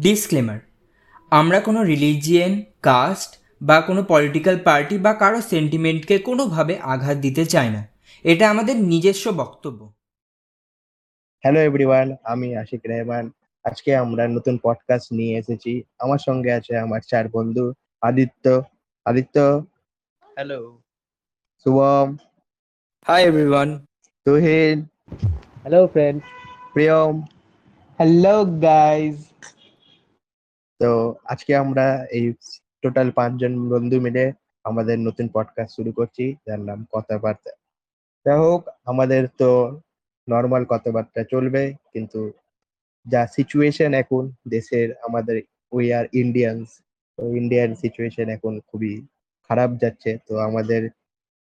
Disclaimer আমরা কোনো রিলিজিয়েন caste বা কোনো পলিটিক্যাল পার্টি বা কারও সেন্টিমেন্টকে কোনোভাবে আঘাত দিতে চাই না। এটা আমাদের নিজস্ব বক্তব্য। হ্যালো এভরিওয়ান আমি আশিক রেহমান। আজকে আমরা নতুন পডকাস্ট নিয়ে এসেছি। আমার সঙ্গে আছে আমার চার বন্ধু Aditya. Aditya? Hello Shubham? Hi everyone Tuhin? Hello friend Priyam? Hello guys তো আজকে আমরা এই টোটাল পাঁচজন বন্ধু মিলে আমাদের নতুন পডকাস্ট শুরু করছি, যার নাম কথাবার্তা। যাই হোক, আমাদের তো নর্মাল কথাবার্তা চলবে, কিন্তু যা সিচুয়েশন এখন দেশের, আমাদের উই আর ইন্ডিয়ানস তো ইন্ডিয়ান সিচুয়েশন এখন খুবই খারাপ যাচ্ছে, তো আমাদের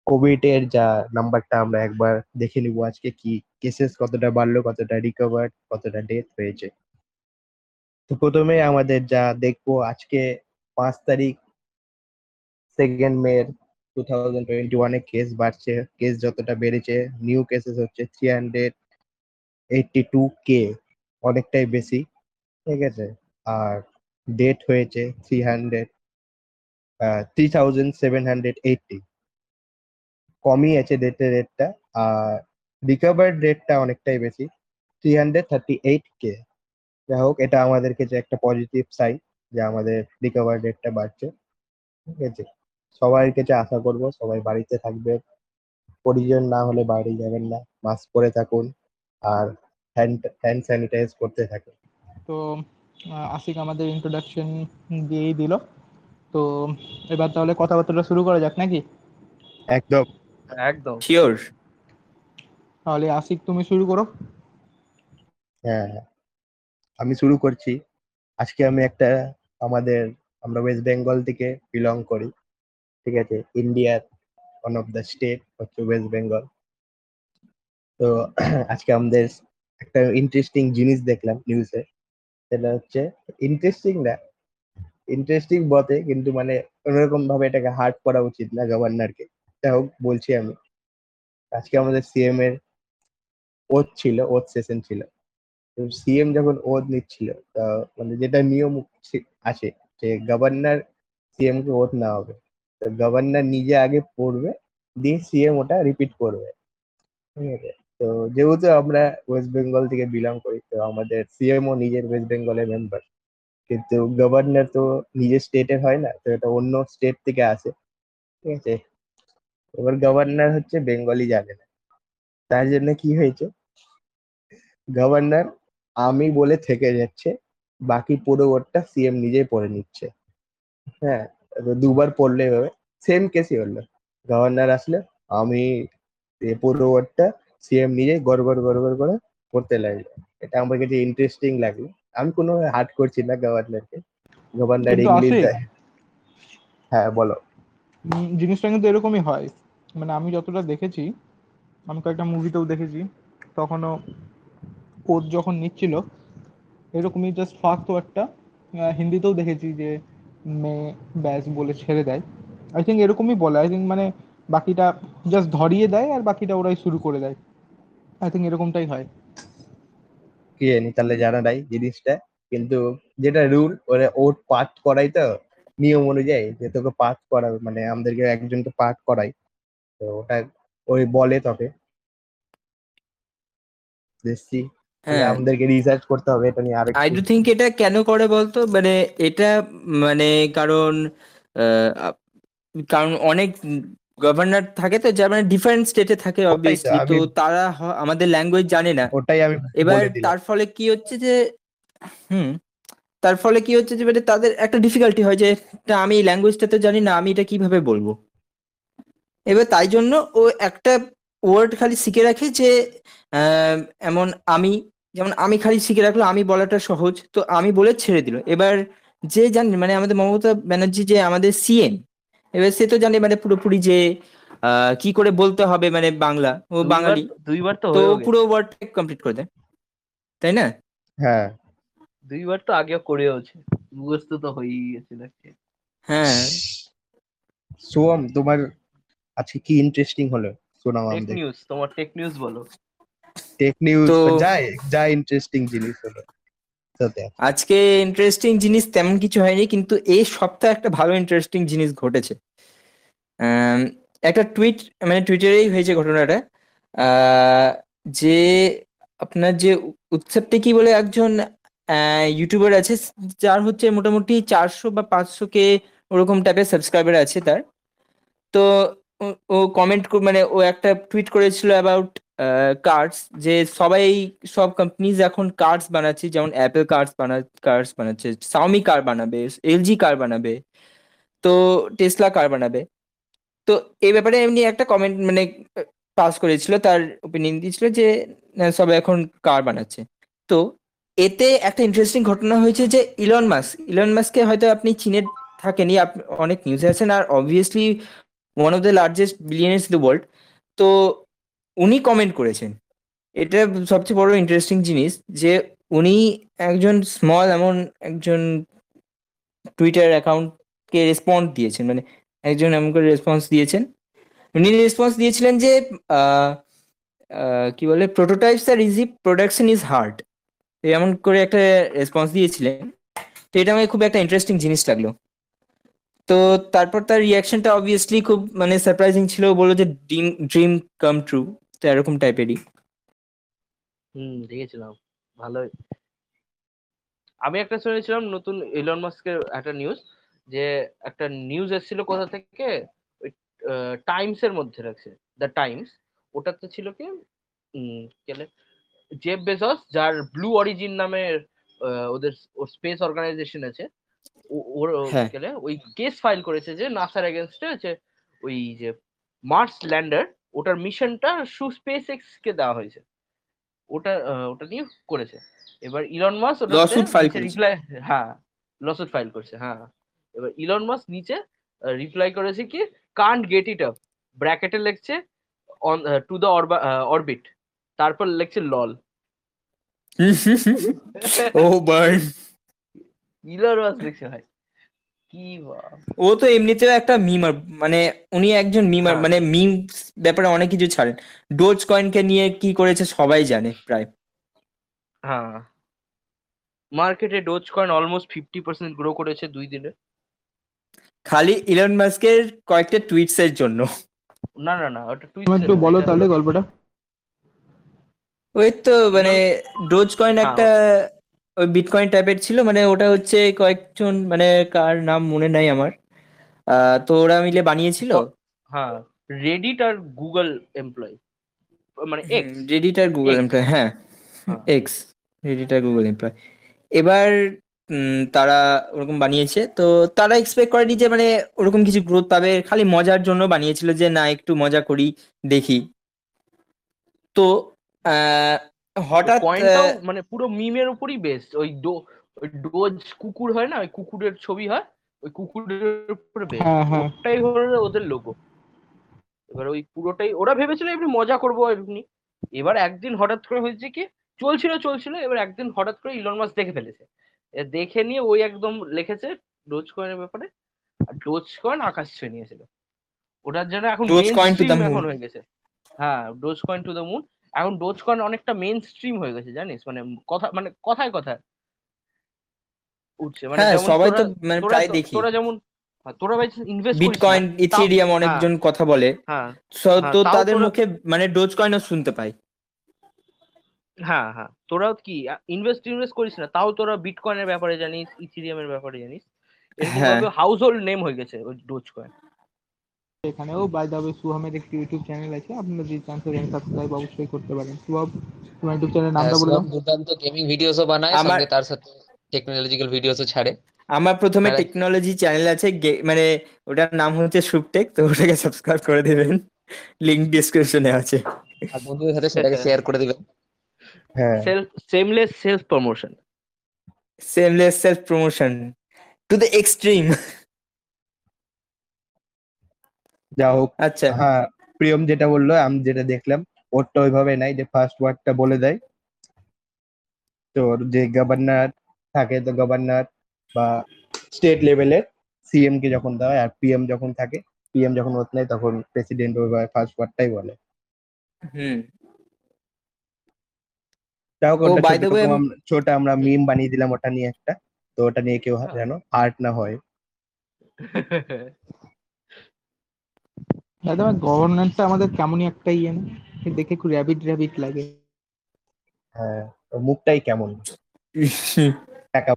কোভিড এর যা নাম্বারটা আমরা একবার দেখে নিব আজকে, কি কেসেস কতটা বাড়লো, কতটা রিকভার কতটা ডেথ হয়েছে। তো প্রথমে আমাদের যা দেখব আজকে পাঁচ তারিখ second May two thousand twenty ওয়ানে কেস বাড়ছে। কেস যতটা বেড়েছে নিউ কেসেস হচ্ছে three hundred eighty two K অনেকটাই বেশি, ঠিক আছে? আর ডেট হয়েছে three hundred three thousand seven hundred eighty কমই আছে ডেটের রেটটা আর রিকভার্ড রেটটা অনেকটাই বেশি three hundred thirty eight K যাই হোক এটা আমাদের কাছে একটা পজিটিভ সাইন যে আমাদের রিকভার রেটটা বাড়ছে ঠিক আছে? সবার কাছে আশা করব সবাই বাড়িতে থাকবে পরিজন না হলে বাইরে যাবেন না মাস্ক পরে থাকুন আর হ্যান্ড হ্যান্ড স্যানিটাইজ করতে থাকুন। তো আশিক আমাদের ইন্ট্রোডাকশন দিয়েই দিল। তো এবার তাহলে কথাবার্তাটা শুরু করা যাক নাকি? একদম। একদম। শিওর তাহলে আশিক তুমি শুরু করো। হ্যাঁ। আমি শুরু করছি। আজকে আমি একটা আমাদের, আমরা ওয়েস্ট বেঙ্গল থেকে বিলং করি। ঠিক আছে? ইন্ডিয়ার ওয়ান অফ দ্য স্টেট হচ্ছে ওয়েস্ট বেঙ্গল তো আজকে আমাদের একটা ইন্টারেস্টিং জিনিস দেখলাম নিউজে সেটা হচ্ছে ইন্টারেস্টিং না ইন্টারেস্টিং বটে কিন্তু মানে অন্যরকম ভাবে এটাকে হার্ড করা উচিত না গভর্নরকে যাই হোক, বলছি আমি। আজকে আমাদের সিএম এর ওথ ছিল ওথ সেশন ছিল। সিএম যখন ওথ নিচ্ছিল মানে যেটা নিয়ম আছে যে গভর্নর সিএম কে ওথ না হবে। তো গভর্নর নিজে আগে পড়বে, দিয়ে সিএম ওটা রিপিট করবে। ঠিক আছে? তো যেহেতু আমরা ওয়েস্ট বেঙ্গল থেকে বিলং করি, তো আমাদের সিএম ও নিজের ওয়েস্ট বেঙ্গলের মেম্বার কিন্তু গভর্নর তো নিজের স্টেটের হয় না, তো এটা অন্য স্টেট থেকে আসে। ঠিক আছে? এবার গভর্নর হচ্ছে বেঙ্গলি জানে না। তার জন্য কি হয়েছে? গভর্নর আমি বলে থেকে যাচ্ছে বাকি পুরো ওয়ার্ডটা সিএম নিজেই পড়ে নিচ্ছে। হ্যাঁ দুবার পড়লে হবে সেম কেসই হলো। গভর্নর আসলে আমি এ পুরো ওয়ার্ডটা সিএম নিজেই গড় গড় গড় গড় করে পড়তে লাগল। এটা আমার কাছে ইন্টারেস্টিং লাগল। আমি কোনো হার্ট করছি না গভর্নরকে গভর্নর ইংলিশ দেয়। হ্যাঁ বলো। জিনিসটা কিন্তু এরকমই হয়। মানে আমি যতটা দেখেছি আমি কয়েকটা মুভিতেও দেখেছি তখনও কোচ যখন নিচ্ছিল, এরকমই জাস্ট ফার্স্ট ওয়ার্ডটা হিন্দিতেও দেখেছি যে মে ব্যাস বলে ছেড়ে দেয়। আই থিঙ্ক এরকমই বলে। আই থিঙ্ক মানে বাকিটা জাস্ট ধরিয়ে দেয় আর বাকিটা ওরাই শুরু করে দেয়। আই থিঙ্ক এরকমটাই হয়। কি জানি, তাহলে জানা নাই জিনিসটা। কিন্তু যেটা রুল ওরা ওট পাঠ করাই তো, নিয়ম অনুযায়ী যে তোকে পাঠ করা মানে আমাদেরকে একজনকে পাঠ করাই তো ওটা ওই বলে তোকে। দেখছি আমাদেরকে রিসার্চ করতে হবে এটা নিয়ে আই আরেকটু ডু থিঙ্ক এটা কেন করে বলতো? মানে এটা মানে কারণ কারণ অনেক গভর্নর থাকে তো যারা মানে ডিফারেন্ট স্টেটে থাকে অবভিয়াসলি তো তারা আমাদের ল্যাঙ্গুয়েজ জানে না। ওটাই আমি এবার তার ফলে কি হচ্ছে যে হুম তার ফলে কি হচ্ছে যে মানে তাদের একটা ডিফিকাল্টি হয় যে আমি ল্যাঙ্গুয়েজটা তো জানি না আমি এটা কীভাবে বলব? এবার তাই জন্য ও একটা ওয়ার্ড খালি শিখে রাখে যে আহ, এমন আমি যেমন আমি খালি শিখে রাখল আমি বলাটা সহজ। তো আমি বলে ছেড়ে দিল। এবার যে জানি মানে আমাদের মমতা ব্যানার্জি যে আমাদের সিএম এবার সে তো জানে মানে পুরোপুরি যে আহ, কি করে বলতে হবে মানে বাংলা। ও বাঙালি। দুইবার তো তো পুরো ওয়ার্ড কমপ্লিট করে দেয়। তাই না? হ্যাঁ। দুইবার তো আগেও করেওছে। মুখস্থ তো হয়েই গেছে দেখছি হ্যাঁ। সোম তোমার আজকে কি ইন্টারেস্টিং হলো? শোনাও টেক নিউজ তোমার টেক নিউজ বলো। টেক নিউজ যাই যা ইন্টারেস্টিং জিনিস হলো। আজকে ইন্টারেস্টিং জিনিস তেমন কিছু হয়নি কিন্তু এই সপ্তাহে একটা ভালো ইন্টারেস্টিং জিনিস ঘটেছে। একটা টুইট মানে টুইটারেই হয়েছে ঘটনাটা। যে আপনার যে উৎসবটি কি বলে একজন ইউটিউবার আছে যার হচ্ছে মোটামুটি চারশো বা পাঁচশো কে ওরকম টাইপের সাবস্ক্রাইবার আছে তার। তো ও- ও কমেন্ট মানে ও একটা টুইট করেছিল অ্যাবাউট কার্ডস যে সবাই সব কোম্পানিজ এখন কার্ডস বানাচ্ছে, যেমন অ্যাপেল কার্ডস বানা কার্ডস বানাচ্ছে সাউমি কার বানাবে এলজি কার বানাবে, তো টেসলা কার বানাবে। তো এই ব্যাপারে এমনি একটা কমেন্ট মানে পাস করেছিল, তার ওপিনিয়ন দিয়েছিল যে সবাই এখন কার বানাচ্ছে। তো এতে একটা ইন্টারেস্টিং ঘটনা হয়েছে যে ইলন মাস ইলন মাসকে হয়তো আপনি চীনে থাকেনি অনেক নিউজে আছেন, আর obviously one of the largest billionaires the world তো উনি কমেন্ট করেছেন। এটা সবচেয়ে বড় ইন্টারেস্টিং জিনিস যে উনি একজন স্মল এমন একজন টুইটার অ্যাকাউন্টকে রেসপন্স দিয়েছেন। মানে একজন এমন করে রেসপন্স দিয়েছেন। উনি রেসপন্স দিয়েছিলেন যে কি বলে prototypes are easy production is hard এমন করে একটা রেসপন্স দিয়েছিলেন। তো এটা আমাকে খুব একটা ইন্টারেস্টিং জিনিস লাগল। তো তারপর তার রিয়াকশনটা অবভিয়াসলি খুব মানে সারপ্রাইজিং ছিল। বলল যে ড্রিম ড্রিম কাম ট্রু তো এরকম টাইপেরই হুম দেখেছিলাম। ভালোই। আমি একটা শুনেছিলাম নতুন ইলন মাস্কের একটা নিউজ যে একটা নিউজ এসেছিল কোথা থেকে? টাইমস এর মধ্যে রাখছে দ্য টাইমস ওটাতে ছিল কি? গেলে জেফ বেজস যার ব্লু অরিজিন নামের ওদের ওর স্পেস অর্গানাইজেশন আছে ও- ওর হ্যাঁ। গেলে ওই কেস ফাইল করেছে যে নাসার এগেনস্টে আছে ওই যে মার্স ল্যান্ডার ওটার মিশনটা সু স্পেস এক্স কে দেওয়া হয়েছে। ওটা ওটা নিয়ে করেছে। এবার Elon Musk Lawsuit file reply হ্যাঁ লসুট ফাইল করছে হ্যাঁ। এবার ইলন মাস নিচে রিপ্লাই করেছে কি কান্ট গেট ইট আপ ব্র্যাকেটে লিখছে অন টু দ্য অরবিট তারপর লিখছে লল ও বাই ইলন মাস লিখছে ভাই। ও তো এমনিতেও একটা মিমার মানে উনি একজন মিমার হ্যাঁ। মানে মিম ব্যাপারে অনেক কিছু ছাড়েন। ডোজ কয়েনকে নিয়ে কি করেছে সবাই জানে প্রায়। হ্যাঁ। মার্কেটে Dogecoin almost fifty percent grow করেছে দুই দিনে। খালি ইলন মাস্কের কয়েকটা টুইটস এর জন্য। না না না ওটা টুইট একটু বলো তাহলে গল্পটা। ওই তো মানে ডোজ কয়েন হ্যাঁ। একটা ওই বিটকয়েন টাইপের ছিল মানে ওটা হচ্ছে কয়েকজন মানে কার নাম মনে নাই আমার। তো ওরা মিলে বানিয়েছিল। হ্যাঁ রেডিট আর গুগল এমপ্লয় মানে এক্স রেডিট আর গুগল। এমপ্লয় হ্যাঁ হ্যাঁ। এক্স রেডিট আর গুগল এমপ্লয় এবার তারা ওরকম বানিয়েছে তো তারা এক্সপেক্ট করেনি যে মানে ওরকম কিছু গ্রোথ পাবে খালি মজার জন্য বানিয়েছিল যে না একটু মজা করি দেখি। তো হঠাৎ মানে পুরো মিমের উপরই বেস্ট ওই ডো ওই ডোজ কুকুর হয় না? ওই কুকুরের ছবি হয়? ওই কুকুরের উপরে বেস্ট হ্যাঁ হ্যাঁ। ওটাই হলো ওদের লোগো এবার ওই পুরোটাই ওরা ভেবেছিল এমনি মজা করব এমনি। এবার একদিন হঠাৎ করে হয়েছে কি চলছিল চলছিল এবার একদিন হঠাৎ করে ইলন মাস দেখে ফেলেছে। দেখে নিয়ে ওই একদম লিখেছে ডোজ কয়েনের ব্যাপারে। আর ডোজ কয়েন আকাশ ছুঁয়ে নিয়েছিল। ওটার জন্য এখন. এখন হয়ে গেছে। হ্যাঁ Dogecoin to the moon এখন ডোজ কয়েন অনেকটা মেইন স্ট্রিম হয়ে গেছে জানিস? মানে কথা মানে কথায় কথায় উঠছে। মানে হ্যাঁ সবাই তো তোরা- মানে প্রায় দেখি। তোরা যেমন হ্যাঁ, তোরা ভাই ইনভেস্ট বিটকয়েন ইথেরিয়াম অনেকজন কথা বলে। হ্যাঁ। হ্যাঁ, তো তাদের মুখে মানে ডোজ কয়েনও শুনতে পাই। হ্যাঁ হ্যাঁ। তোরাও কি ইনভেস্ট ইনভেস্ট করিস না তাও তোরা বিটকয়েনের ব্যাপারে জানিস ইথেরিয়ামের ব্যাপারে জানিস। হ্যাঁ। হাউস হোল্ড নেম হয়ে গেছে ওই ডোজ এখানেও বাই দ্য ওয়ে সুহামের একটি ইউটিউব চ্যানেল আছে। আপনারা যদি চান সেখানে সাবস্ক্রাইব অবশ্যই করতে পারেন। সুহাব তোমার ইউটিউব চ্যানেলের নামটা বলে দাও। দুর্দান্ত গেমিং ভিডিওসও বানায় আমার- সঙ্গে তার সাথে টেকনোলজিক্যাল ভিডিওসও ছাড়ে। আমার প্রথমে হ্যাঁ। টেকনোলজি চ্যানেল আছে মানে ওটার নাম হচ্ছে সুপটেক তো ওটাকে সাবস্ক্রাইব করে দেবেন। লিংক ডিসক্রিপশনে আছে। আর বন্ধুদের সাথে সেটাকে শেয়ার করে দিবেন। হ্যাঁ। Self seamless self promotion seamless self promotion to the extreme যা হোক আচ্ছা। হ্যাঁ প্রিয়ম যেটা বলল আমি যেটা দেখলাম ওরটা ওইভাবে নাই যে ফার্স্ট ওয়ার্ডটা বলে দেয়। তোর যে গভর্নর থাকে তো গভর্নর বা স্টেট লেভেলের সিএম কে যখন দেওয়া হয় আর পিএম যখন থাকে পিএম যখন ওত নেয় তখন প্রেসিডেন্ট ওইভাবে ফার্স্ট ওয়ার্ডটাই বলে। হুম। যাই হোক ওটা ছোট আমরা- মিম বানিয়ে দিলাম ওটা নিয়ে একটা। তো ওটা নিয়ে কেউ যেন আর্ট না হয়। দাদা আমার গভর্নেন্সটা আমাদের কেমনই একটা ইয়ে না? দেখে একটু র্যাবিট র্যাবিট লাগে। হ্যাঁ মুখটাই কেমন? টাকা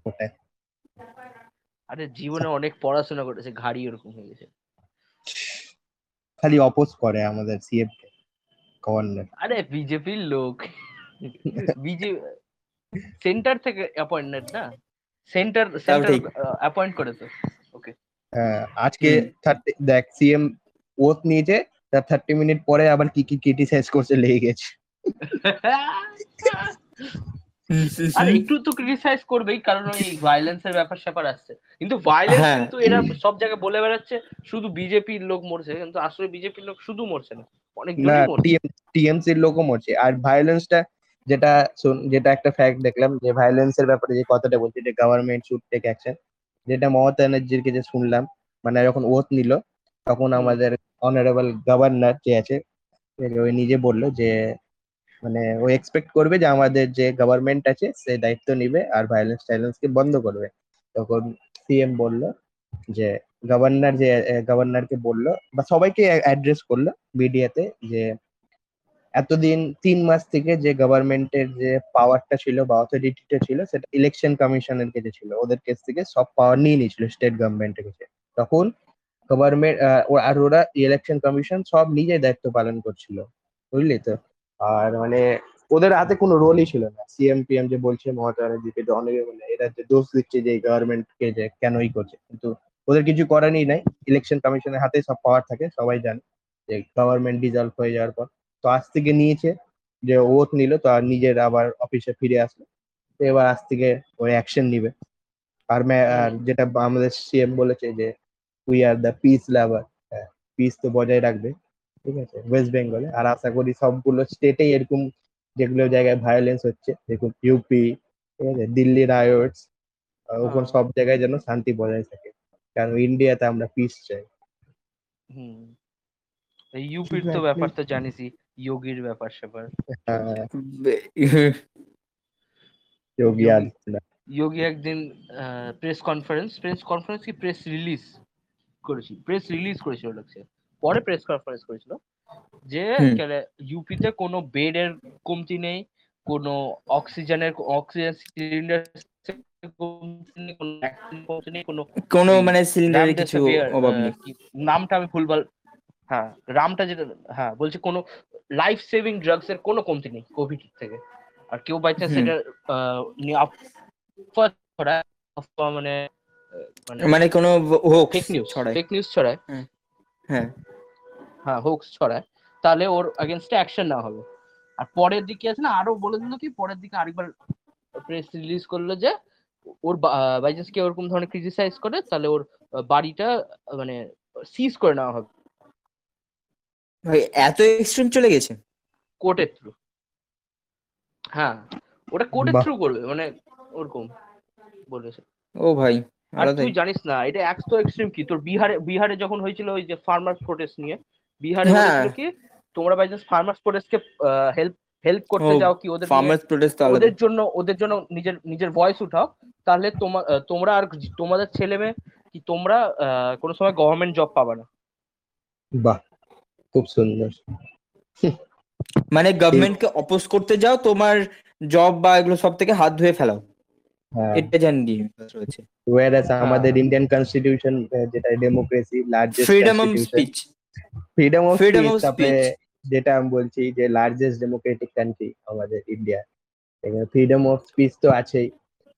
আরে জীবনে অনেক পড়াশোনা করেছে ঘাড়ি ওরকম হয়ে গেছে। খালি অপোজ করে আমাদের সিএম গভর্নর আরে বিজেপির লোক। বিজেপি সেন্টার থেকে অ্যাপয়েন্টমেন্ট না? Centre centre. অ্যাপয়েন্ট করেছে। ওকে হ্যাঁ, আজকে দেখ সিএম ওথ নিয়েছে তার থার্টি মিনিট পরে আবার কি কি ক্রিটিসাইজ করছে লেগে গেছে। আর একটু তো ক্রিটিসাইজ করবেই কারণ ওই ভায়োলেন্সের ব্যাপার স্যাপার আসছে। কিন্তু ভায়োলেন্স হ্যাঁ। কিন্তু এরা সব জায়গায় বলে বেড়াচ্ছে শুধু বিজেপির লোক মরছে কিন্তু আসলে বিজেপির লোক শুধু মরছে না অনেক মরছে। টিএমসির লোকও মরছে। আর ভায়োলেন্সটা যেটা শোন- যেটা একটা ফ্যাক্ট দেখলাম যে ভায়োলেন্সের ব্যাপারে যে কথাটা বলছে যে গভর্নমেন্ট শুড টেক অ্যাকশন যেটা মমতা ব্যানার্জির যে শুনলাম মানে যখন ওথ নিল তখন আমাদের অনারেবল গভর্নর যে আছে ওই নিজে বলল যে মানে ও এক্সপেক্ট করবে যে আমাদের যে গভর্নমেন্ট আছে, সে দায়িত্ব নিবে আর ভায়োলেন্স টাইলেন্স কে বন্ধ করবে। তখন সিএম বলল যে গভর্নর যে গভর্নরকে বলল বা সবাইকে অ্যাড্রেস করল মিডিয়াতে যে, এতদিন তিন মাস থেকে যে গভর্নমেন্টের যে পাওয়ারটা ছিল বা অথরিটিটা ছিল, সেটা ইলেকশন কমিশনের কাছে ছিল। ওদের কাছ থেকে সব পাওয়ার নিয়ে নিয়েছিল স্টেট গভর্নমেন্টের কাছে। তখন গভর্নমেন্ট আর ওরা ইলেকশন কমিশন সব নিজে দায়িত্ব পালন করছিল, বুঝলি তো? আর মানে ওদের হাতে কোনো রোলই ছিল না। সিএম পিএম যে বলছে, মমতা ব্যানার্জিকে যে অনেকে মানে এরা যে দোষ দিচ্ছে যে গভর্নমেন্টকে যে কেনই করছে। কিন্তু ওদের কিছু করারই নাই ইলেকশন কমিশনের হাতে সব পাওয়ার থাকে, সবাই জানে যে গভর্নমেন্ট ডিজলভ হয়ে যাওয়ার পর। তো আজ থেকে নিয়েছে, যে ওথ নিল, তো আর নিজের আবার অফিসে ফিরে আসলো। তো এবার আজ থেকে ওই অ্যাকশন নিবে। আর যেটা আমাদের সিএম বলেছে যে we are the peace lover peace তো বজায় রাখবে। ঠিক আছে? ওয়েস্ট বেঙ্গলে আর আশা করি সবগুলো স্টেটেই এরকম যেগুলো জায়গায় ভায়োলেন্স হচ্ছে দেখুন ইউপি ঠিক আছে? দিল্লি রায়টস ওখানে হ্যাঁ। সব জায়গায় যেন শান্তি বজায় থাকে। কারণ ইন্ডিয়াতে আমরা পিস চাই। হুম। ইউপির তো ব্যাপার তো জানিসই যোগীর ব্যাপার স্যাপার। হ্যাঁ, হ্যাঁ। যোগী যোগী একদিন প্রেস কনফারেন্স প্রেস কনফারেন্স কি প্রেস রিলিজ করেছিল প্রেস রিলিজ করেছিল লাগছে পরে প্রেস কনফারেন্স করেছিল যে। ইউপিতে কোনো বেডের কমতি নেই কোনো অক্সিজেনের অক্সিজেন সিলিন্ডার কোনো মানে সিলিন্ডারের কিছু অভাব নেই। নামটা আমি ভুলভাল হ্যাঁ রামটা যেটা হ্যাঁ বলছে কোনো লাইফ সেভিং ড্রাগস এর কোনো কমতি নেই কোভিড থেকে। আর কেউ বাই চান্স এটা মানে মানে মানে কোনো হোক ফেক নিউজ ছড়ায়। ফেক নিউজ ছড়ায়। হ্যাঁ হ্যাঁ। হোক্স ছড়ায়। তাহলে ওর এগেনস্টে অ্যাকশন নেওয়া হবে। আর পরের দিকে আছে না আরও বলে দিল কি পরের দিকে আরেকবার প্রেস রিলিজ করল যে ওর বাই চান্স কেউ ওরকম ধরনের ক্রিটিসাইজ করে তাহলে ওর বাড়িটা মানে সিজ করে নেওয়া হবে। ভাই এত এক্সট্রিম চলে গেছে? কোর্টের থ্রু হ্যাঁ ওটা কোর্টের থ্রু করবে মানে ওরকম বলেছে। ও ভাই। আর তুই জানিস না এটা এক তো এক্সট্রিম কি? তোর বিহারে বিহারে যখন হয়েছিল ওই যে ফার্মার্স প্রোটেস্ট নিয়ে বিহারে হ্যাঁ। বলেছিল কি? তোমরা বাই ফার্মার্স প্রোটেস্টকে হেল্প হেল্প করতে যাও কি ওদের নিয়ে? ফার্মার্স প্রোটেস্ট ওদের জন্য ওদের জন্য নিজের নিজের ভয়েস উঠাও তাহলে তোমার তোমরা আর তোমাদের ছেলে মেয়ে কি তোমরা আহ, কোনো সময় গভর্নমেন্ট জব পাবে না? বাহ খুব সুন্দর। মানে গভর্নমেন্টকে অপোজ করতে যাও তোমার জব বা এগুলো সব থেকে হাত ধুয়ে ফেলাও। হ্যাঁ। এটা জানি রয়েছে। ওয়্যারাস আমাদের ইন্ডিয়ান কনস্টিটিউশন যেটা democracy largest freedom of speech freedom of freedom of যেটা আমি বলছি যে লার্জেস্ট ডেমোক্রেটিক কান্ট্রি আমাদের ইন্ডিয়া এখানে ফ্রিডম অফ স্পিচ তো আছেই।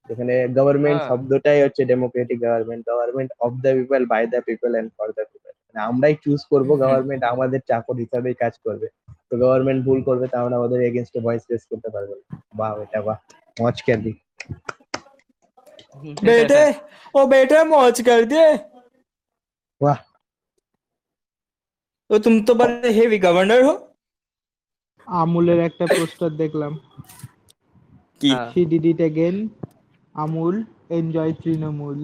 এখানে গভর্নমেন্ট শব্দটাই হচ্ছে democratic government government of the people by the people and for the people আমরাই চুজ করব গভর্নমেন্ট আমাদের চাকর হিসাবেই কাজ করবে। তো গভর্নমেন্ট ভুল করবে তাহলে আমাদের এগেনস্টে ভয়েস রেজ করতে পারবে বাহ এটা বাহ। মজকে দিক। बेटे ओ बेटे मौज कर दिए वाह तो तुम तो बड़े हेवी गवर्नर हो আমুলের একটা পোস্টার দেখলাম কি হ্যাঁ। She did it again Amul enjoy Trinamool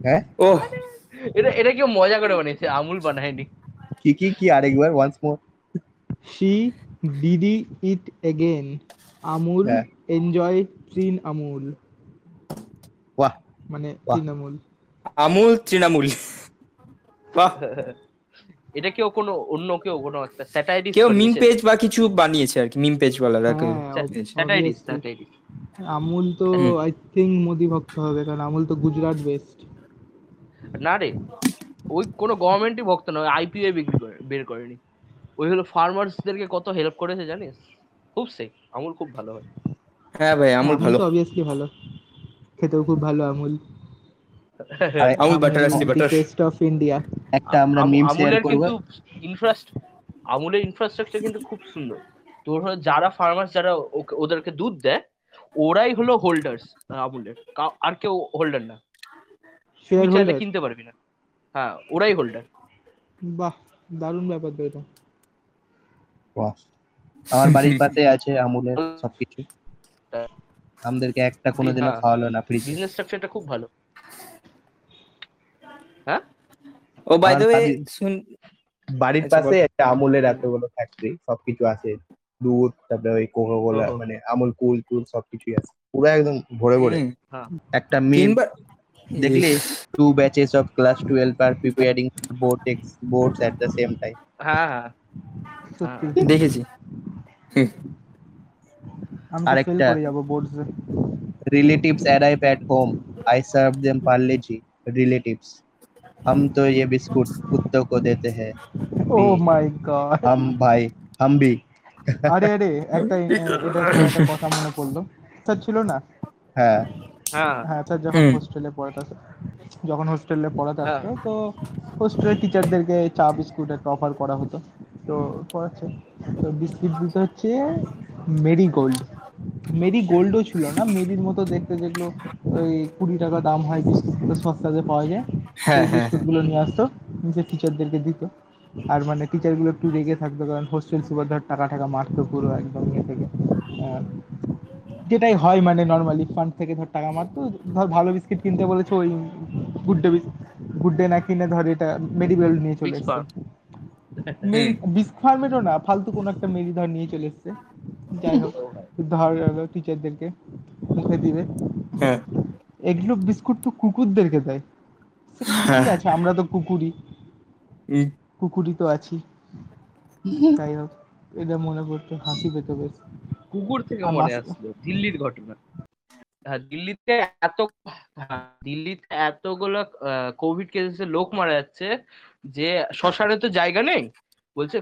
হ্যাঁ ও এটা এটা কেউ মজা করে বানিয়েছে আমুল বানায়নি কি কি কি আরেকবার once more she did it again Amul হ্যাঁ। এনজয় তৃণ আমুল বাহ মানে। তৃণমূল। আমুল তৃণমূল। বাহ। এটা কেউ কোনো অন্য কেউ কোনো একটা স্যাটাইরিস্ট কেউ মিম পেজ বা কিছু বানিয়েছে আর কি মিম পেজ ওয়ালারা কেউ হ্যাঁ, স্যাটাইরিস্ট স্যাটাইরিস্ট আমুল তো আই থিঙ্ক মোদি ভক্ত হবে কারণ আমুল তো গুজরাট বেস্ট না রে ওই কোনো গভর্নমেন্টই ভক্ত নয় আইপিএ বিক্রি করে বের করেনি। ওই হলো ফার্মার্সদেরকে কত হেল্প করেছে জানিস? খুব সেফ আমুল খুব ভালো হয়। হ্যাঁ ভাই আমুল ভালো। অবভিয়াসলি ভালো। খেতেও খুব ভালো আমুল। আর আমুল বাটার আসছে বাটার টেস্ট অফ ইন্ডিয়া একটা আমরা মিম শেয়ার করব। কিন্তু আমুলের ইনফ্রাস্ট্রাকচার কিন্তু খুব সুন্দর। তোর হলো যারা ফার্মার্স যারা ওদেরকে দুধ দেয় ওরাই হলো হোল্ডার্স আমুলের। কাউ- আর কেউ হোল্ডার না। শেয়ার চাইলে কিনতে পারবি না। হ্যাঁ ওরাই হোল্ডার বাহ দারুণ ব্যাপার তো এটা। বাহ। আমার বাড়ির পাশে আছে আমুলের সবকিছু। আমাদেরকে একটা কোনোদিনও হ্যাঁ। খাওয়ালো না ফ্রি বিজনেস স্ট্রাকচারটা খুব ভালো। হ্যাঁ? ও বাই দ্য ওয়ে শুন বাড়ির আচ্ছা, পাশে একটা আমুলের এতগুলো ফ্যাক্টরি সবকিছু আছে। দুধ তারপরে ওই কোকা কোলা মানে আমুল কুল টুল সবকিছুই আছে। পুরো একদম ভরে ভরে। হুম, একটা তিনবার দেখলি? Two batches of class twelve are preparing board boards at the same time হ্যাঁ হ্যাঁ। দেখেছি। আরেকটা- করে যাবো বোর্ডসে relatives arrive at home I serve them Parle G relatives हम तो ये बिस्कुट कुत्तों को देते हैं ও মাই গড हम भाई हम भी আরে আরে একটা এ- এটা একটা কথা মনে পড়লো স্যার ছিল না হ্যাঁ হ্যাঁ হ্যাঁ স্যার যখন হুম। হোস্টেলে পড়াতে আসতো যখন হোস্টেলে পড়াতে হ্যাঁ। আসতো তো হোস্টেলের টিচারদেরকে চা বিস্কুট একটা অফার করা হতো তো পড়াচ্ছে তো বিস্কিট দিতে হচ্ছে মেরি গোল্ড মেরি গোল্ডও ছিল না? মেরির মতো দেখতে যেগুলো ওই কুড়ি টাকা দাম হয় বিস্কুটগুলো সস্তাতে পাওয়া যায় হ্যাঁ হ্যাঁ। বিস্কুটগুলো নিয়ে আসতো নিচে টিচারদেরকে দিত। আর মানে টিচারগুলো একটু রেগে থাকতো কারণ হোস্টেল সুপার ধর টাকা টাকা মারতো পুরো একদম ইয়ে থেকে। আহ, যেটাই হয় মানে নর্মালি ফান্ড থেকে ধর টাকা মারতো। ধর ভালো বিস্কিট কিনতে বলেছে ওই গুড ডে গুড ডে না কিনে ধর এটা মেডিবেল নিয়ে চলে এসছে। বিস্ক ফার্মেরও না ফালতু কোন একটা মেরি ধর নিয়ে চলে এসছে। যাই হোক ধর টিচারদেরকে মুখে দিবে। হ্যাঁ। এগুলো বিস্কুট তো কুকুরদেরকে দেয়। ঠিক আছে? আমরা তো কুকুরই। কুকুরই তো আছি। যাই হোক এটা মনে পড়তো হাসি পেতো বেশ। কুকুর থেকে মনে আসলো দিল্লির ঘটনা। হ্যাঁ দিল্লিতে এত হ্যাঁ, দিল্লিতে এতগুলো কোভিড কেসে লোক মারা যাচ্ছে যে শ্মশানে তো জায়গা নেই। বলছে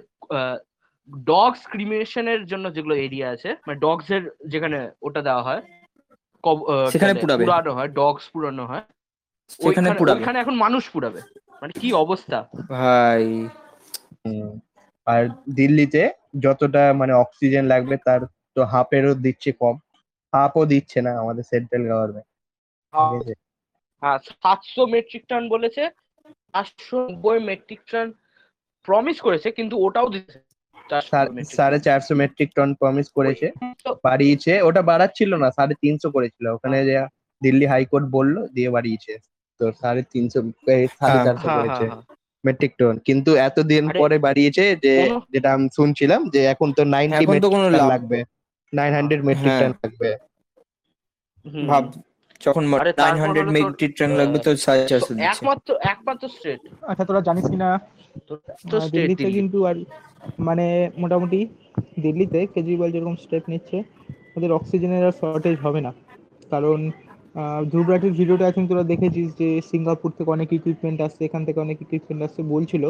ডগস ক্রিমিনেশনের জন্য যেগুলো এরিয়া আছে মানে ডগস এর যেখানে ওটা দেওয়া হয় সেখানে পুরানো হয় ডগস পুরানো হয়। সেখানে ওইখানে- পুরাবে ওইখানে এখন মানুষ পুরাবে মানে কি অবস্থা? ভাই আর দিল্লিতে যতটা মানে অক্সিজেন লাগবে তার তো হাফেরও দিচ্ছে কম। হাফও দিচ্ছে না আমাদের সেন্ট্রাল গভর্নমেন্ট হ্যাঁ। সাতশো মেট্রিক টন বলেছে চারশো নব্বই মেট্রিক টন প্রমিস করেছে কিন্তু ওটাও দিচ্ছে সাড়ে- চারশো মেট্রিক টন প্রমিস করেছে বাড়িয়েছে। ওটা বাড়াচ্ছিল না সাড়ে তিনশো করেছিল। ওখানে যে দিল্লি হাইকোর্ট বলল দিয়ে বাড়িয়েছে। তো সাড়ে তিনশো সাড়ে হ্যাঁ, চারশো হ্যাঁ, করেছে হ্যাঁ, মেট্রিক টন কিন্তু এতদিন পরে বাড়িয়েছে যে যেটা আমি শুনছিলাম যে এখন তো নাইনটি মেট্রিক লাভ লাগবে। নাইন হান্ড্রেড মেট্রিক হ্যাঁ। টন লাগবে। ভাব যখন আরে নাইন তারপর হান্ড্রেড হলো তোর, মেট্রিক টন লাগবে তো সাড়ে তো চারশো দিচ্ছে। একমাত্র একমাত্র স্টেট আচ্ছা তোরা জানিস কিনা? তো স্টেট কিন্তু আর মানে মোটামুটি দিল্লিতে কেজরিওয়াল যেরকম স্টেপ নিচ্ছে ওদের অক্সিজেনের আর শর্টেজ হবে না। কারণ ধ্রুবরাটির ভিডিওটা এখন তোরা দেখেছিস যে সিঙ্গাপুর থেকে অনেক ইকুইপমেন্ট আসছে এখান থেকে অনেক ইকুইপমেন্ট আসছে বলছিল।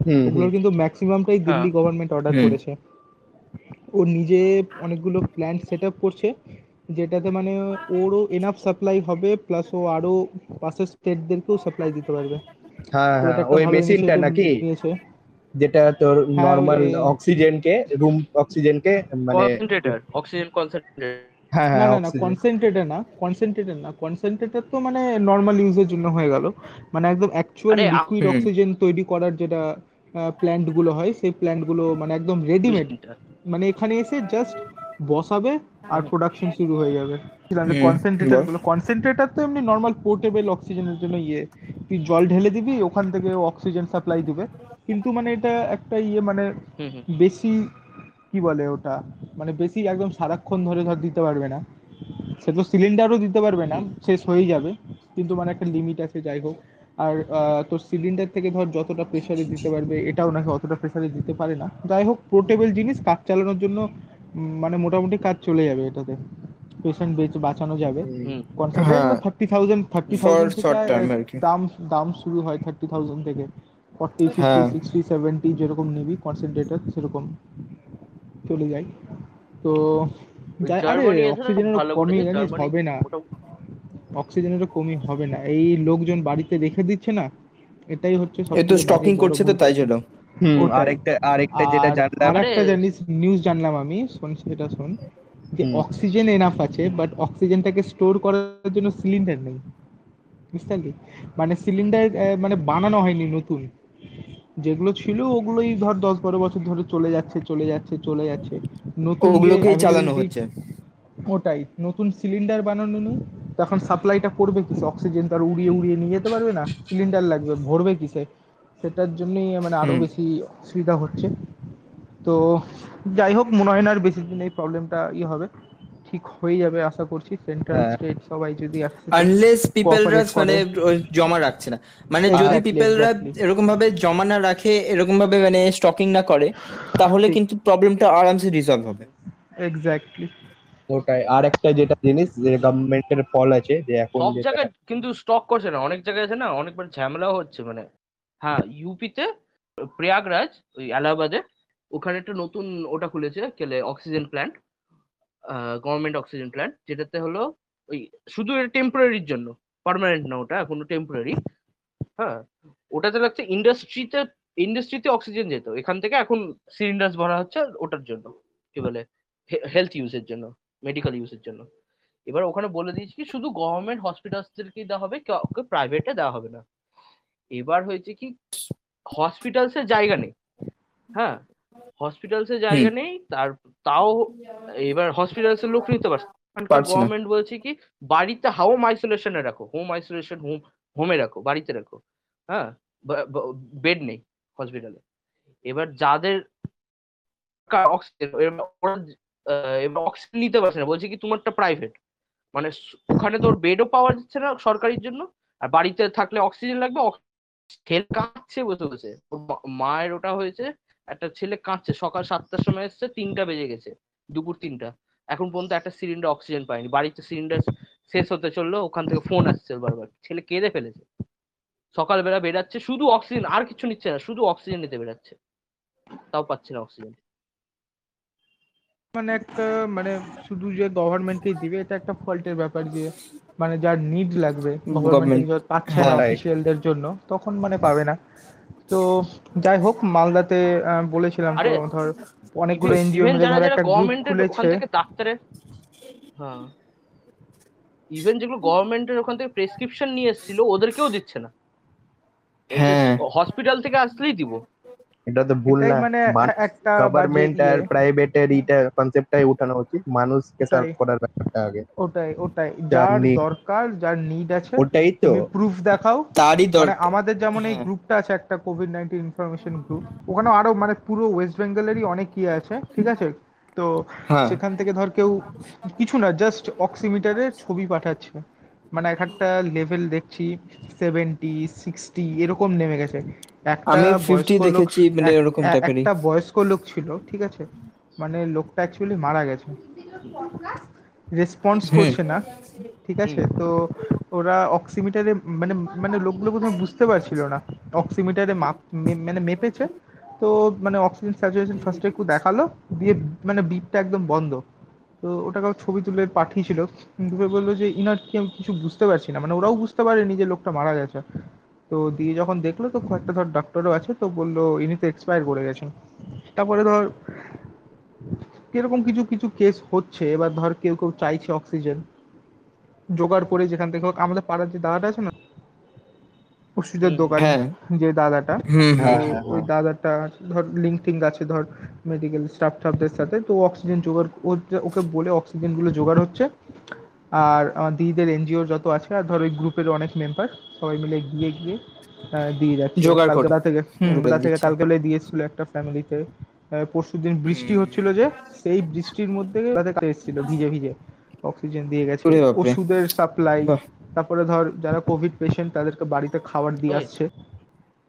হুম ওগুলোর কিন্তু ম্যাক্সিমামটাই দিল্লি হ্যাঁ। গভর্নমেন্ট অর্ডার করেছে। ও নিজে অনেকগুলো প্ল্যান্ট সেট আপ করছে যেটাতে মানে ওরও এনাফ সাপ্লাই হবে প্লাস ও আরও পাশের স্টেটদেরকেও সাপ্লাই দিতে পারবে। হ্যাঁ হ্যাঁ ওই মেশিনটা নাকি। যেটা তোর নর্মাল অক্সিজেনকে রুম অক্সিজেনকে মানে কনসেন্ট্রেটর অক্সিজেন কনসেন্ট্রেটর হ্যাঁ না হ্যাঁ না। কনসেন্ট্রেটর না কনসেন্ট্রেটর না কনসেন্ট্রেটর তো মানে নরমাল ইউজের জন্য হয়ে গেল। মানে একদম অ্যাকচুয়াল লিকুইড অক্সিজেন তৈরি করার যেটা প্ল্যান্টগুলো হয় সেই প্ল্যান্টগুলো মানে একদম রেডিমেড মানে এখানে এসে জাস্ট বসাবে আর প্রোডাকশন শুরু হয়ে যাবে। কনসেন্ট্রেটর। গুলো কনসেন্ট্রেটর তো এমনি নর্মাল পোর্টেবল অক্সিজেনের জন্য ইয়ে। তুই জল ঢেলে দিবি ওখান থেকে অক্সিজেন সাপ্লাই দিবে। কিন্তু মানে এটা একটা ইয়ে মানে বেশি কি বলে ওটা? মানে বেশি একদম সারাক্ষণ ধরে ধর দিতে পারবে না। সে তো সিলিন্ডারও দিতে পারবে না শেষ হয়ে যাবে। কিন্তু মানে একটা লিমিট আছে যাই হোক। আর আহ, তোর সিলিন্ডার থেকে ধর যতটা প্রেসারে দিতে পারবে এটাও নাকি অতটা প্রেসারে দিতে পারে না। যাই হোক পোর্টেবল জিনিস কাজ চালানোর জন্য মানে মোটামুটি কাজ চলে যাবে এটাতে। পেশেন্ট বেঁচে বাঁচানো যাবে। হ্যাঁ। থার্টি থাউজেন্ড থার্টি থাউজেন্ড দাম দাম শুরু হয় থার্টি থাউজেন্ড থেকে। Forty fifty. সিক্সটি সেভেন্টি যেরকম নিবি কনসেন্ট্রেটার সেরকম চলে যায়। তো যাই আরে অক্সিজেনের কমই জানিস হবে না। অক্সিজেনেরও কমই হবে না। এই লোকজন বাড়িতে রেখে দিচ্ছে না এটাই হচ্ছে এ তো স্টকিং করছে তো তাই জন্য। আরেকটা আরেকটা যেটা জানলাম। আরেকটা আরে- জানিস নিউজ জানলাম আমি শোন সেটা শোন। যে অক্সিজেন এনাফ আছে বাট অক্সিজেনটাকে স্টোর করার জন্য সিলিন্ডার নেই। বুঝতে পারলি? মানে সিলিন্ডার মানে বানানো হয়নি নতুন। যেগুলো ছিল ওগুলোই ধর দশ বারো বছর ধরে চলে যাচ্ছে চলে যাচ্ছে চলে যাচ্ছে। নতুন ওগুলোকেই চালানো হচ্ছে। ওটাই। নতুন সিলিন্ডার বানানো নেই। তখন সাপ্লাইটা করবে কিসে? অক্সিজেন তার উড়িয়ে উড়িয়ে নিয়ে যেতে পারবে না? সিলিন্ডার লাগবে ভরবে কিসে? সেটার জন্যই মানে আরও বেশি অসুবিধা হচ্ছে। তো যাই হোক মনে হয় না আর বেশি দিন এই প্রবলেমটা ইয়ে হবে। ঠিক হয়ে যাবে আশা করছি। সেন্ট্রাল হ্যাঁ। স্টেট সবাই যদি আনলেস পিপলরা মানে জমা রাখছে না। মানে যদি Exactly, পিপলরা এরকম ভাবে জমা না রাখে এরকম ভাবে মানে স্টকিং না করে তাহলে। কিন্তু প্রবলেমটা আরামসে রিজলভ হবে। এক্স্যাক্টলি ওটাই। আর একটা যেটা জিনিস যে গভর্নমেন্টের ফল আছে যে এখন সব জায়গায় কিন্তু স্টক করছে না। অনেক জায়গায় আছে না অনেকবার ঝামেলাও হচ্ছে। মানে হ্যাঁ ইউপিতে প্রয়াগরাজ ওই এলাহাবাদে ওখানে একটা নতুন ওটা খুলেছে কেলে oxygen plant government oxygen plant যেটাতে হলো ওই শুধু এটা টেম্পোরারির জন্য পার্মানেন্ট না ওটা, এখনও টেম্পোরারি হ্যাঁ? ওটাতে লাগছে ইন্ডাস্ট্রিতে ইন্ডাস্ট্রিতে অক্সিজেন যেত, এখান থেকে এখন সিলিন্ডার্স ভরা হচ্ছে ওটার জন্য, কি বলে হেলথ ইউজের জন্য মেডিকেল ইউজের জন্য। এবার ওখানে বলে দিয়েছি কি, শুধু গভর্নমেন্ট হসপিটালসদেরকে দেওয়া হবে কাউকে প্রাইভেটে দেওয়া হবে না। এবার হয়েছে কি হসপিটালসের জায়গা নেই হ্যাঁ? হসপিটালস এর জায়গা নেই তার তাও এবার হসপিটালস এর লোক নিতে পারছে গভর্নমেন্ট বলছে কি বাড়িতে হোম আইসোলেশনে রাখো হোম আইসোলেশন হোম হোমে রাখো বাড়িতে রাখো। হ্যাঁ বেড নেই হসপিটালে এবার যাদের অক্সিজেন এবার অক্সিজেন নিতে পারছে না বলছে কি তোমার তোমারটা প্রাইভেট মানে ওখানে তোর বেডও পাওয়া যাচ্ছে না সরকারির জন্য আর বাড়িতে থাকলে অক্সিজেন লাগবে ছেলে কাঁদছে বসে বসে। মায়ের ওটা হয়েছে একটা ছেলে কাঁদছে সকাল সাতটার সময় এসছে তিনটা বেজে গেছে দুপুর তিনটা। এখন পর্যন্ত একটা সিলিন্ডার অক্সিজেন পায়নি। বাড়িতে সিলিন্ডার শেষ হতে চলল ওখান থেকে ফোন আসছে বারবার। ছেলে কেঁদে ফেলেছে। সকালবেলা বেরাচ্ছে শুধু অক্সিজেন আর কিছু নিচ্ছে না শুধু অক্সিজেন নিতে বেরাচ্ছে। তাও পাচ্ছে না অক্সিজেন মানে একটা মানে শুধু যে গভর্নমেন্টকেই দিবে এটা একটা ফল্টের ব্যাপার যে মানে যার নিড লাগবে গভর্নমেন্ট পাচ্ছে না হ্যাঁ, অফিসিয়ালদের জন্য তখন মানে পাবে না। তো যাই হোক মালদাতে আহ, বলেছিলাম তো ধর অনেকগুলো এনজিও একটা গ্রুপ গভর্নমেন্টের খুলেছে। ডাক্তারের হ্যাঁ। ইভেন যেগুলো গভর্নমেন্টের ওখান থেকে প্রেসক্রিপশন নিয়ে এসেছিল ওদেরকেও দিচ্ছে না। হ্যাঁ। হসপিটাল থেকে আসলেই দিব। এটা তো ভুল না। মানে একটা গভর্নমেন্ট আর। প্রাইভেটের এইটা কনসেপ্টটাই উঠানো উচিত। মানুষকে সার্ভ করার ব্যাপারটা আগে। ওটাই ওটাই। যার দরকার যার নিড আছে ওটাই তো। তুমি প্রুফ দেখাও। তারই মানে দরকার আমাদের যেমন এই হ্যাঁ। গ্রুপটা আছে একটা কোভিড নাইন্টিন ইনফরমেশন গ্রুপ ওখানে আরও মানে পুরো ওয়েস্ট বেঙ্গলেরই অনেক ইয়ে আছে ঠিক আছে? তো হ্যাঁ। সেখান থেকে ধর কেউ কিছু না জাস্ট অক্সিমিটারের ছবি পাঠাচ্ছে। মানে এক একটা লেভেল দেখছি সেভেন্টি সিক্সটি এরকম নেমে গেছে। আমি ফিফটি দেখেছি মানে এরকম একটা বয়স্ক লোক ছিল ঠিক আছে? মানে লোকটা অ্যাকচুয়ালি মারা গেছে। রেসপন্স করছে না ঠিক আছে? তো ওরা অক্সিমিটারে মানে মানে লোকগুলো প্রথমে বুঝতে পারছিল না। অক্সিমিটারে মাপ মানে মেপেছে। তো মানে অক্সিজেন স্যাচুরেশন ফার্স্টে একটু দেখাল দিয়ে মানে বিপটা একদম বন্ধ। তো ওটাকে ছবি তুলে পাঠিয়েছিল। কিন্তু বলল যে, ইনার কি আমি কিছু বুঝতে পারছি না। মানে ওরাও বুঝতে পারেনি যে লোকটা মারা গেছে। তো দিয়ে যখন দেখল, তো কয়েকটা ধর ডাক্তারও আছে, তো বলল, ইনি তো এক্সপায়ার করে গেছেন। তারপরে ধর এরকম কিছু কিছু কেস হচ্ছে। এবার ধর কেউ কেউ চাইছে অক্সিজেন জোগাড় করে যেখান থেকে হোক। আমাদের পাড়ার যে দাদাটা আছে না ওষুধের। দোকান হ্যাঁ যে দাদাটা হ্যাঁ, হ্যাঁ, ওই। দাদাটা ধর লিঙ্ক টিঙ্ক আছে ধর মেডিকেল স্টাফ টাফদের সাথে তো অক্সিজেন জোগাড় ওকে বলে অক্সিজেনগুলো জোগাড় হচ্ছে আর আমার দিদিদের এনজিও যত আছে আর ধর ওই গ্রুপের অনেক মেম্বার সবাই মিলে গিয়ে গিয়ে দিয়ে যাচ্ছে জোগাড়। বেলা থেকে বেলা থেকে কালকে বেলা দিয়েছিল একটা ফ্যামিলিতে পরশু দিন বৃষ্টি হচ্ছিল যে সেই বৃষ্টির মধ্যে এসেছিল ভিজে ভিজে অক্সিজেন দিয়ে গেছে ওষুধের সাপ্লাই। তারপরে ধর যারা কোভিড পেশেন্ট তাদেরকে বাড়িতে খাবার দিয়ে আসছে।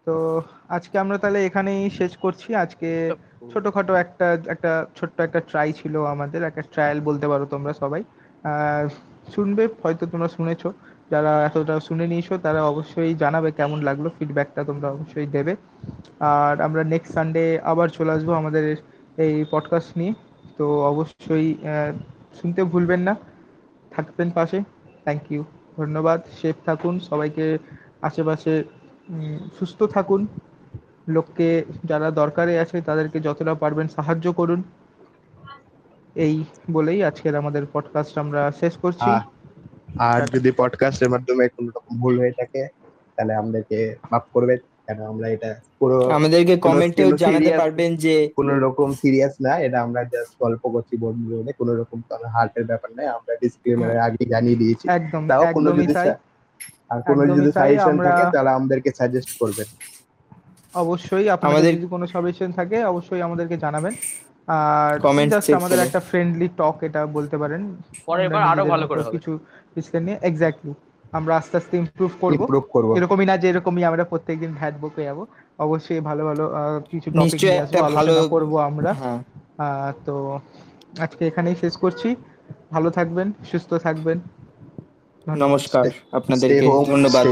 তো আজকে আমরা তাহলে এখানেই শেষ করছি। আজকে ছোটখাটো একটা একটা ছোট্ট একটা ট্রাই ছিল আমাদের একটা ট্রায়াল বলতে পারো তোমরা সবাই। আহ, শুনবে হয়তো তোমরা শুনেছো। যারা এতটা শুনে নিয়েছো তারা অবশ্যই জানাবে কেমন লাগল ফিডব্যাকটা তোমরা অবশ্যই দেবে। আর আমরা নেক্সট সানডে আবার চলে আসব আমাদের এই পডকাস্ট নিয়ে। তো অবশ্যই শুনতে ভুলবেন না। থাকবেন পাশে। থ্যাংক ইউ ধন্যবাদ, সেফ থাকুন, সবাইকে আশেপাশে সুস্থ থাকুন। লোককে যারা দরকারে আছে, তাদেরকে যতটা পারবেন সাহায্য করুন। এই বলেই আজকের আমাদের পডকাস্ট আমরা শেষ করছি। আর যদি পডকাস্টের মাধ্যমে কোনো রকম ভুল হয়ে থাকে, তাহলে আমাদেরকে মাফ করবেন। কেন আমরা এটা পুরো আমাদেরকে কমেন্টেও জানাতে পারবেন যে কোনো রকম সিরিয়াস না এটা আমরা জাস্ট গল্প করছি বন্ধু বলে কোনো রকম হার্টের ব্যাপার নাই আমরা ডিসক্লেমারের আগে জানিয়ে দিয়েছি। একদম তাও কোনো যদি আর কোনো যদি সাজেশন থাকে তাহলে আমাদেরকে সাজেস্ট করবেন। অবশ্যই আপনাদের আমাদের- যদি কোনো সাজেশন থাকে অবশ্যই আমাদেরকে জানাবেন। আর Comment জাস্ট আমাদের একটা ফ্রেন্ডলি টক এটা বলতে পারেন। পরের বার আরও ভালো করে হবে। কিছু ডিসকাস নিয়ে এক্স্যাক্টলি আমরা আস্তে আস্তে ইমপ্রুভ করব। ইমপ্রুভ করব। এরকমই না যে এরকমই আমরা প্রত্যেকদিন ভ্যাট বুকে যাব। অবশ্যই ভালো ভালো কিছু টপিক ভালো আলোচনা করব আমরা। হ্যাঁ। আহ, তো আজকে এখানেই শেষ করছি। ভালো থাকবেন সুস্থ থাকবেন। নমস্কার। আপনাদেরকে ধন্যবাদ.